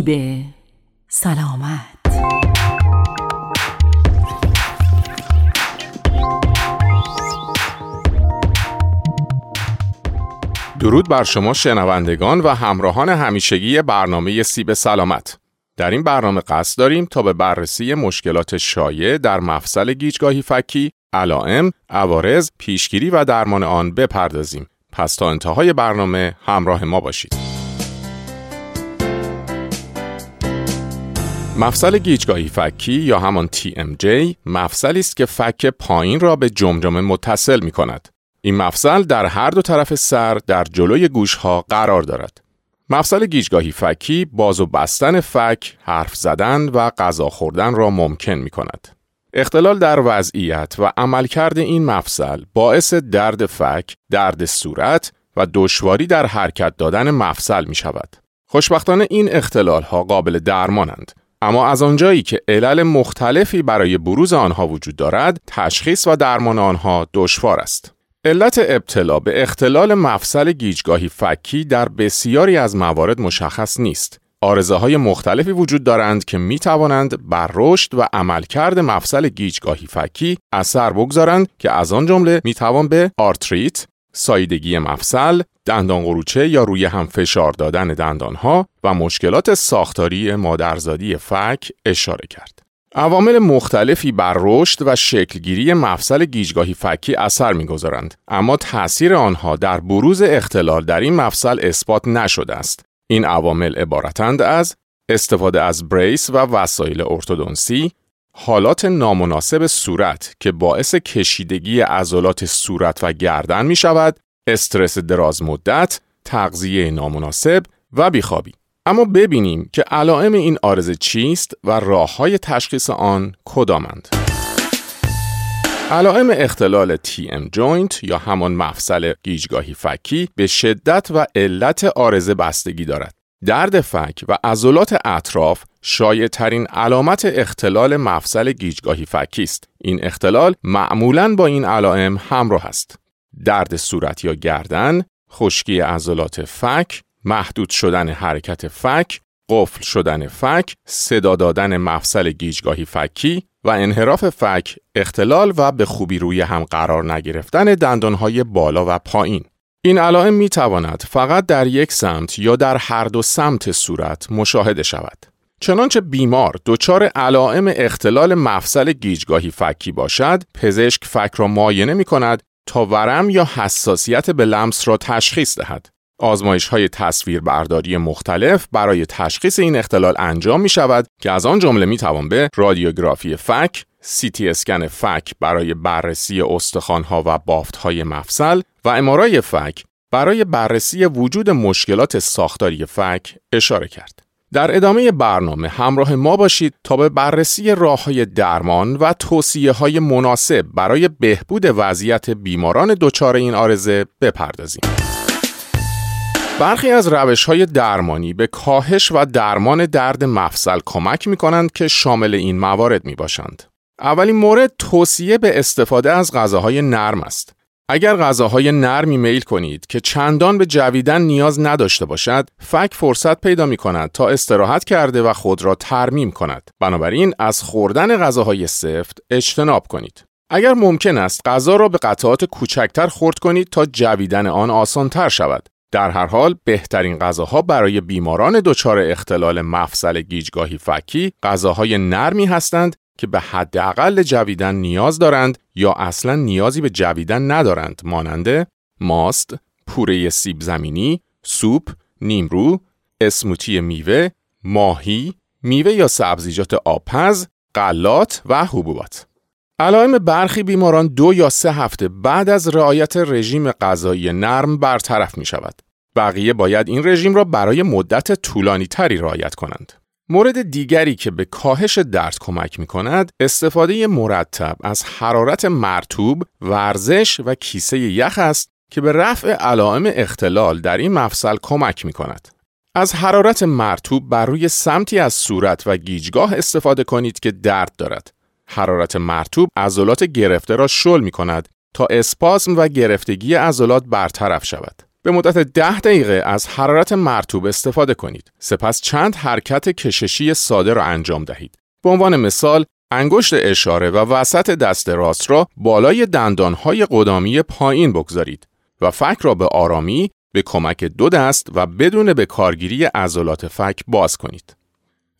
سیب سلامت درود بر شما شنوندگان و همراهان همیشگی برنامه سیب سلامت در این برنامه قصد داریم تا به بررسی مشکلات شایع در مفصل گیجگاهی فکی، علائم، عوارض، پیشگیری و درمان آن بپردازیم. پس تا انتهای برنامه همراه ما باشید. مفصل گیجگاهی فکی یا همان TMJ مفصلی است که فک پایین را به جمجمه متصل می کند. این مفصل در هر دو طرف سر در جلوی گوش ها قرار دارد. مفصل گیجگاهی فکی باز و بستن فک، حرف زدن و غذا خوردن را ممکن می کند. اختلال در وضعیت و عملکرد این مفصل باعث درد فک، درد صورت و دشواری در حرکت دادن مفصل می شود. خوشبختانه این اختلال ها قابل درمانند. اما از آنجایی که علل مختلفی برای بروز آنها وجود دارد، تشخیص و درمان آنها دشوار است. علت ابتلا به اختلال مفصل گیجگاهی فکی در بسیاری از موارد مشخص نیست. آرزه های مختلفی وجود دارند که می توانند بر رشد و عملکرد مفصل گیجگاهی فکی اثر بگذارند که از آن جمله می توان به آرتریت، سایدگی مفصل، دندان قروچه یا روی هم فشار دادن دندانها و مشکلات ساختاری مادرزادی فک اشاره کرد. عوامل مختلفی بر رشد و شکلگیری مفصل گیجگاهی فکی اثر می‌گذارند اما تأثیر آنها در بروز اختلال در این مفصل اثبات نشده است این عوامل عبارتند از استفاده از بریس و وسایل ارتودنسی حالات نامناسب صورت که باعث کشیدگی عضلات صورت و گردن می شود استرس دراز مدت تغذیه نامناسب و بیخوابی اما ببینیم که علائم این آرزه چیست و راه های تشخیص آن کدامند. علائم اختلال TM joint یا همان مفصل گیجگاهی فکی به شدت و علت آرزه بستگی دارد. درد فک و عضلات اطراف شایع ترین علامت اختلال مفصل گیجگاهی فکی است. این اختلال معمولاً با این علائم همراه است. درد صورت یا گردن، خشکی عضلات فک، محدود شدن حرکت فک، قفل شدن فک، صدا دادن مفصل گیجگاهی فکی و انحراف فک، اختلال و به خوبی روی هم قرار نگرفتن دندانهای بالا و پایین. این علائم می تواند فقط در یک سمت یا در هر دو سمت صورت مشاهده شود. چنانچه بیمار دچار علائم اختلال مفصل گیجگاهی فکی باشد، پزشک فک را معاینه می کند تا ورم یا حساسیت به لمس را تشخیص دهد. آزمایش های تصویر برداری مختلف برای تشخیص این اختلال انجام می شود که از آن جمله می توان به رادیوگرافی فک، سی اسکن فک برای بررسی ها و بافت های مفصل و امارای فک برای بررسی وجود مشکلات ساختاری فک اشاره کرد. در ادامه برنامه همراه ما باشید تا به بررسی راه های درمان و توصیه های مناسب برای بهبود وضعیت بیماران دچار این آرزه بپردازیم. برخی از روش های درمانی به کاهش و درمان درد مفصل کمک می کنند که شامل این موارد می باشند. اولین مورد توصیه به استفاده از غذاهای نرم است. اگر غذاهای نرمی میل کنید که چندان به جویدن نیاز نداشته باشد، فک فرصت پیدا می کند تا استراحت کرده و خود را ترمیم کند. بنابراین از خوردن غذاهای سفت اجتناب کنید. اگر ممکن است غذا را به قطعات کوچکتر خورد کنید تا جویدن آن آسانتر شود. در هر حال بهترین غذاها برای بیماران دچار اختلال مفصل گیجگاهی فکی غذاهای نرمی هستند که به حداقل جویدن نیاز دارند یا اصلا نیازی به جویدن ندارند مانند ماست، پوره سیب زمینی، سوپ، نیمرو، اسموتی میوه، ماهی، میوه یا سبزیجات آبپز، غلات و حبوبات. علائم برخی بیماران دو یا سه هفته بعد از رعایت رژیم غذایی نرم برطرف می شود. بقیه باید این رژیم را برای مدت طولانی تری رعایت کنند. مورد دیگری که به کاهش درد کمک می کند استفاده مرتب از حرارت مرتوب، ورزش و کیسه یخ است که به رفع علائم اختلال در این مفصل کمک می کند. از حرارت مرتوب بر روی سمتی از صورت و گیجگاه استفاده کنید که درد دارد. حرارت مرتوب عضلات گرفته را شل می کند تا اسپاسم و گرفتگی عضلات برطرف شود. به مدت ده دقیقه از حرارت مرتوب استفاده کنید. سپس چند حرکت کششی ساده را انجام دهید. به عنوان مثال، انگشت اشاره و وسط دست راست را بالای دندانهای قدامی پایین بگذارید و فک را به آرامی به کمک دو دست و بدون به کارگیری عضلات فک باز کنید.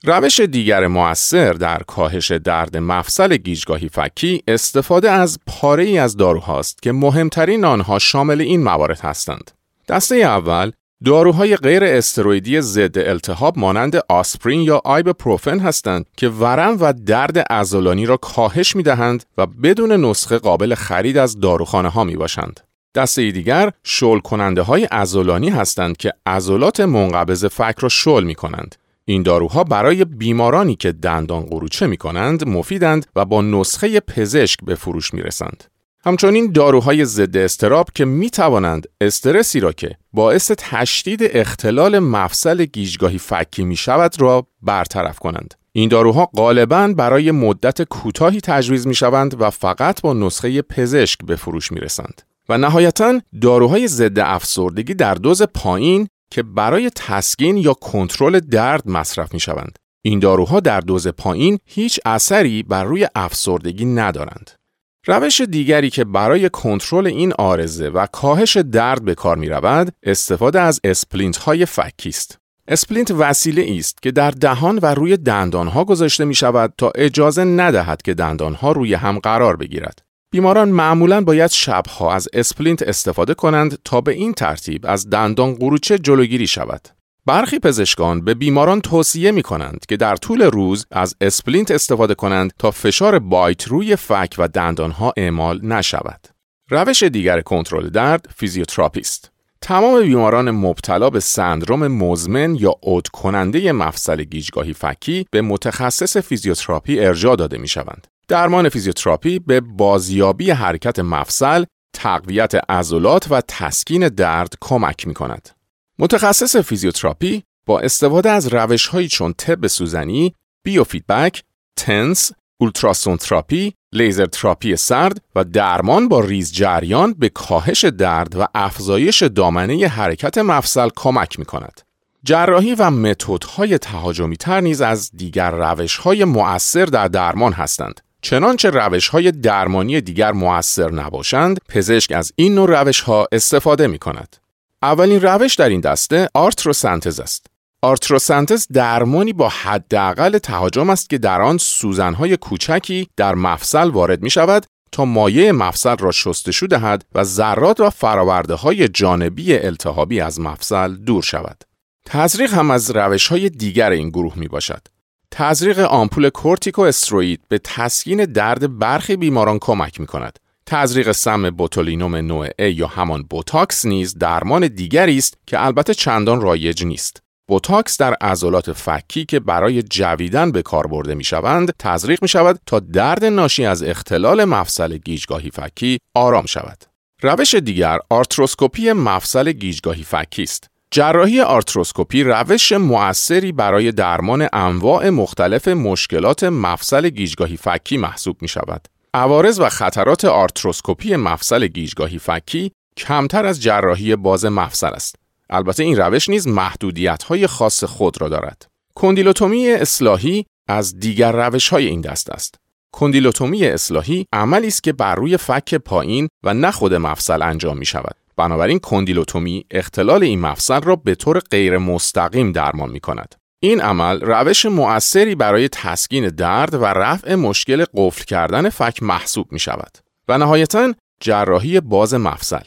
روش دیگر موثر در کاهش درد مفصل گیجگاهی فکی استفاده از پاره ای از داروهاست که مهمترین آنها شامل این موارد هستند. دسته اول داروهای غیر استروئیدی ضد التهاب مانند آسپرین یا آیبپروفن هستند که ورم و درد عضلانی را کاهش می دهند و بدون نسخه قابل خرید از داروخانه ها می باشند. دسته دیگر شل کننده های عضلانی هستند که عضلات منقبض فک را شل می کنند. این داروها برای بیمارانی که دندان قروچه می کنند مفیدند و با نسخه پزشک به فروش می رسند. همچنین داروهای ضد استراب که می توانند استرسی را که باعث تشدید اختلال مفصل گیجگاهی فکی می شود را برطرف کنند. این داروها غالبا برای مدت کوتاهی تجویز می شوند و فقط با نسخه پزشک به فروش می رسند. و نهایتا داروهای ضد افسردگی در دوز پایین که برای تسکین یا کنترل درد مصرف می شوند. این داروها در دوز پایین هیچ اثری بر روی افسردگی ندارند. روش دیگری که برای کنترل این عارضه و کاهش درد به کار می رود، استفاده از اسپلینت های فکی است. اسپلینت وسیله‌ای است که در دهان و روی دندان ها گذاشته می شود تا اجازه ندهد که دندان ها روی هم قرار بگیرد. بیماران معمولا باید شبها از اسپلینت استفاده کنند تا به این ترتیب از دندان قروچه جلوگیری شود. برخی پزشکان به بیماران توصیه می کنند که در طول روز از اسپلینت استفاده کنند تا فشار bite روی فک و دندانها اعمال نشود. روش دیگر کنترل درد فیزیوتراپی است. تمام بیماران مبتلا به سندروم مزمن یا عود کننده مفصل گیجگاهی فکی به متخصص فیزیوتراپی ارجاع داده می شوند. درمان فیزیوتراپی به بازیابی حرکت مفصل، تقویت عضلات و تسکین درد کمک می کند. متخصص فیزیوتراپی با استفاده از روشهایی چون طب سوزنی، بیوفیدبک، TENS، اولتراسون تراپی، لیزر تراپی سرد و درمان با ریز جریان به کاهش درد و افزایش دامنه حرکت مفصل کمک می کند. جراحی و متدهای تهاجمی تر نیز از دیگر روشهای مؤثر در درمان هستند. چنانچه روش های درمانی دیگر مؤثر نباشند، پزشک از این نوع روش ها استفاده می کند. اولین روش در این دسته آرتروسنتز است. آرتروسنتز درمانی با حداقل تهاجم است که در آن سوزنهای کوچکی در مفصل وارد می شود تا مایع مفصل را شستشو دهد و ذرات و فراورده های جانبی التهابی از مفصل دور شود. تزریق هم از روش های دیگر این گروه می باشد. تزریق آمپول کورتیکو استروید به تسکین درد برخی بیماران کمک می کند. تزریق سم بوتولینوم نوع A یا همان بوتاکس نیز درمان دیگری است که البته چندان رایج نیست. بوتاکس در عضلات فکی که برای جویدن به کار برده می شوند تزریق می شود تا درد ناشی از اختلال مفصل گیجگاهی فکی آرام شود. روش دیگر آرتروسکوپی مفصل گیجگاهی فکی است. جراحی آرتروسکوپی روش مؤثری برای درمان انواع مختلف مشکلات مفصل گیجگاهی فکی محسوب می شود. عوارض و خطرات آرتروسکوپی مفصل گیجگاهی فکی کمتر از جراحی باز مفصل است. البته این روش نیز محدودیت های خاص خود را دارد. کندیلوتومی اصلاحی از دیگر روش های این دست است. کندیلوتومی اصلاحی عملی است که بر روی فک پایین و نه خود مفصل انجام می شود. بنابراین کندیلوتومی اختلال این مفصل را به طور غیر مستقیم درمان می کند. این عمل روش مؤثری برای تسکین درد و رفع مشکل قفل کردن فک محسوب می شود. و نهایتا جراحی باز مفصل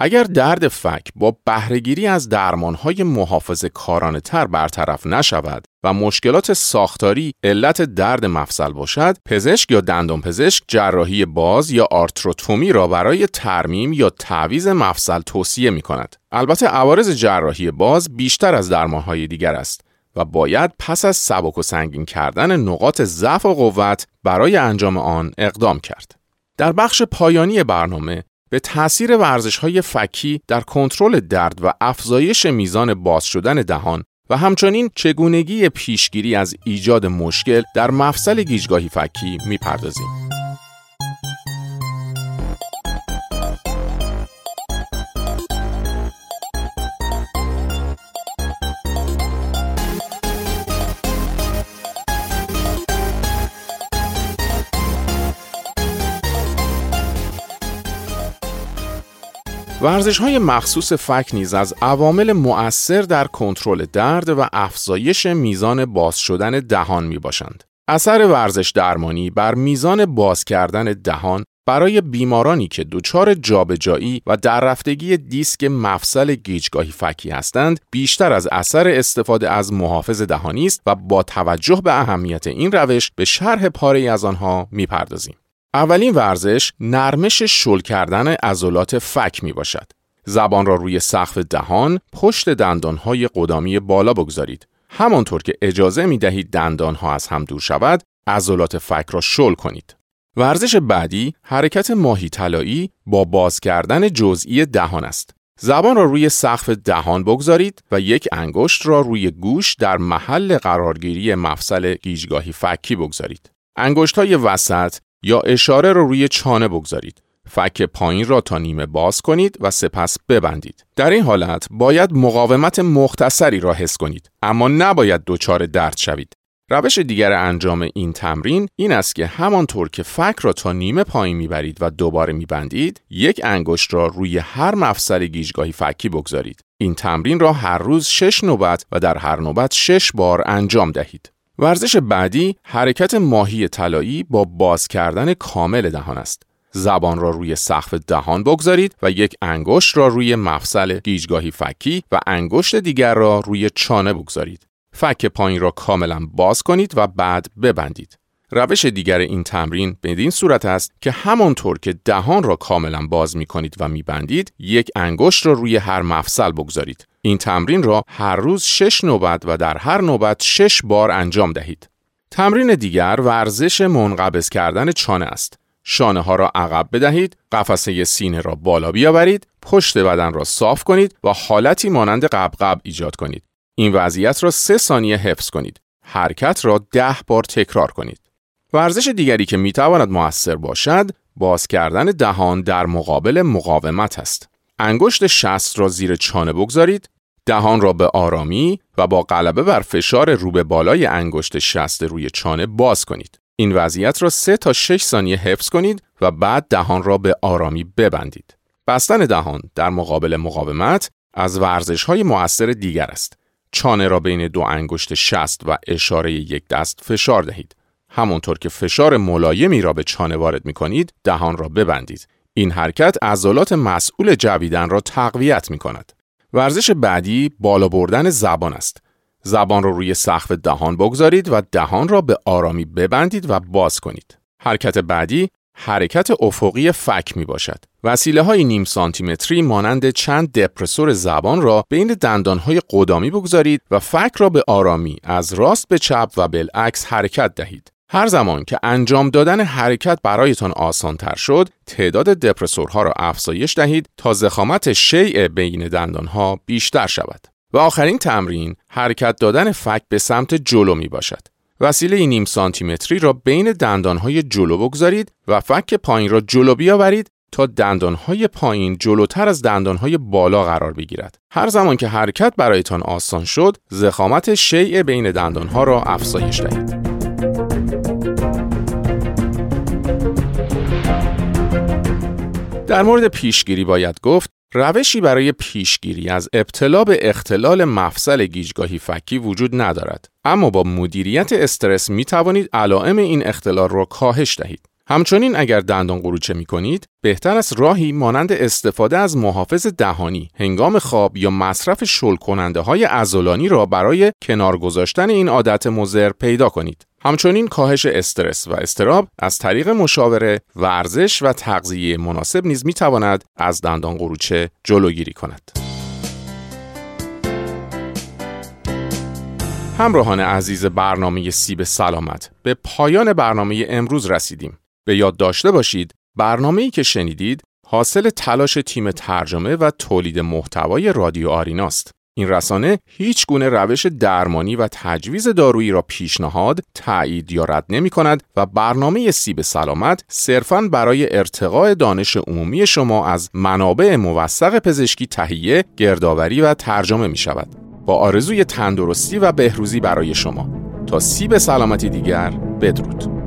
اگر درد فک با بهرهگیری از درمانهای محافظ کارانه تر برطرف نشود و مشکلات ساختاری علت درد مفصل باشد، پزشک یا دندان پزشک جراحی باز یا آرتروتومی را برای ترمیم یا تعویز مفصل توصیه می کند. البته عوارض جراحی باز بیشتر از درمانهای دیگر است و باید پس از سبک و سنگین کردن نقاط ضعف و قوت برای انجام آن اقدام کرد. در بخش پایانی برنامه به تأثیر ورزش های فکی در کنترل درد و افزایش میزان باز شدن دهان و همچنین چگونگی پیشگیری از ایجاد مشکل در مفصل گیجگاهی فکی می‌پردازیم. ورزش های مخصوص فک نیز از عوامل مؤثر در کنترل درد و افزایش میزان باز شدن دهان می باشند. اثر ورزش درمانی بر میزان باز کردن دهان برای بیمارانی که دچار جابجایی و در رفتگی دیسک مفصل گیجگاهی فکی هستند بیشتر از اثر استفاده از محافظ دهانی است و با توجه به اهمیت این روش به شرح پاره از آنها می‌پردازیم. اولین ورزش نرمش شل کردن عضلات فک می باشد. زبان را روی سقف دهان پشت دندانهای قدامی بالا بگذارید. همانطور که اجازه می دهید دندانها از هم دور شود، عضلات فک را شل کنید. ورزش بعدی حرکت ماهی طلایی با باز کردن جزئی دهان است. زبان را روی سقف دهان بگذارید و یک انگشت را روی گوش در محل قرارگیری مفصل گیجگاهی فکی بگذارید. انگشت های وسط یا اشاره را روی چانه بگذارید. فک پایین را تا نیمه باز کنید و سپس ببندید. در این حالت باید مقاومت مختصری را حس کنید اما نباید دچار درد شوید. روش دیگر انجام این تمرین این است که همانطور که فک را تا نیمه پایین می‌برید و دوباره میبندید یک انگشت را روی هر مفصل گیجگاهی فکی بگذارید. این تمرین را هر روز شش نوبت و در هر نوبت شش بار انجام دهید. ورزش بعدی حرکت ماهی طلایی با باز کردن کامل دهان است. زبان را روی سقف دهان بگذارید و یک انگشت را روی مفصل گیجگاهی فکی و انگشت دیگر را روی چانه بگذارید. فک پایین را کاملا باز کنید و بعد ببندید. روش دیگر این تمرین بدین صورت است که همانطور که دهان را کاملا باز می کنید و می بندید یک انگشت را روی هر مفصل بگذارید. این تمرین را هر روز شش نوبت و در هر نوبت شش بار انجام دهید. تمرین دیگر ورزش منقبض کردن چانه است. شانه ها را عقب بدهید، قفسه سینه را بالا بیاورید، پشت بدن را صاف کنید و حالتی مانند قبقب ایجاد کنید. این وضعیت را سه ثانیه حفظ کنید. حرکت را ده بار تکرار کنید. ورزش دیگری که می تواند موثر باشد، باز کردن دهان در مقابل مقاومت است. انگشت شست را زیر چانه بگذارید، دهان را به آرامی و با غلبه بر فشار رو به بالای انگشت شست روی چانه باز کنید. این وضعیت را 3 تا 6 ثانیه حفظ کنید و بعد دهان را به آرامی ببندید. بستن دهان در مقابل مقاومت از ورزش های مؤثر دیگر است. چانه را بین دو انگشت شست و اشاره یک دست فشار دهید. همانطور که فشار ملایمی را به چانه وارد می کنید، دهان را ببندید. این حرکت عضلات مسئول جویدن را تقویت می کند. ورزش بعدی بالا بردن زبان است. زبان را رو روی سقف دهان بگذارید و دهان را به آرامی ببندید و باز کنید. حرکت بعدی حرکت افقی فک می باشد. وسیله های نیم سانتیمتری مانند چند دپرسور زبان را بین دندان های قدامی بگذارید و فک را به آرامی از راست به چپ و بالعکس حرکت دهید. هر زمان که انجام دادن حرکت برایتان آسان تر شد، تعداد دپرسورها را افزایش دهید تا زخامت شیع بین دندانها بیشتر شود. و آخرین تمرین حرکت دادن فک به سمت جلو می باشد. وسیله نیم سانتیمتری را بین دندانهای جلو بگذارید و فک پایین را جلو بیاورید تا دندانهای پایین جلوتر از دندانهای بالا قرار بگیرد. هر زمان که حرکت برایتان آسان شد، زخامت شیع بین دندانها را افزایش دهید. در مورد پیشگیری باید گفت روشی برای پیشگیری از ابتلا به اختلال مفصل گیجگاهی فکی وجود ندارد. اما با مدیریت استرس می توانید علائم این اختلال را کاهش دهید. همچنین اگر دندان قروچه می کنید بهتر است راهی مانند استفاده از محافظ دهانی هنگام خواب یا مصرف شل کننده های ازولانی را برای کنار گذاشتن این عادت مضر پیدا کنید همچنین کاهش استرس و استراب از طریق مشاوره، ورزش و تغذیه مناسب نیز می تواند از دندان قروچه جلوگیری کند. همراهان عزیز برنامه سیب سلامت به پایان برنامه امروز رسیدیم. به یاد داشته باشید برنامه‌ای که شنیدید حاصل تلاش تیم ترجمه و تولید محتوای رادیو آریناست. این رسانه هیچ گونه روش درمانی و تجویز دارویی را پیشنهاد، تایید یا رد نمی کند و برنامه سیب سلامت صرفاً برای ارتقاء دانش عمومی شما از منابع موثق پزشکی تهیه، گردآوری و ترجمه می شود. با آرزوی تندرستی و بهروزی برای شما تا سیب سلامتی دیگر بدرود.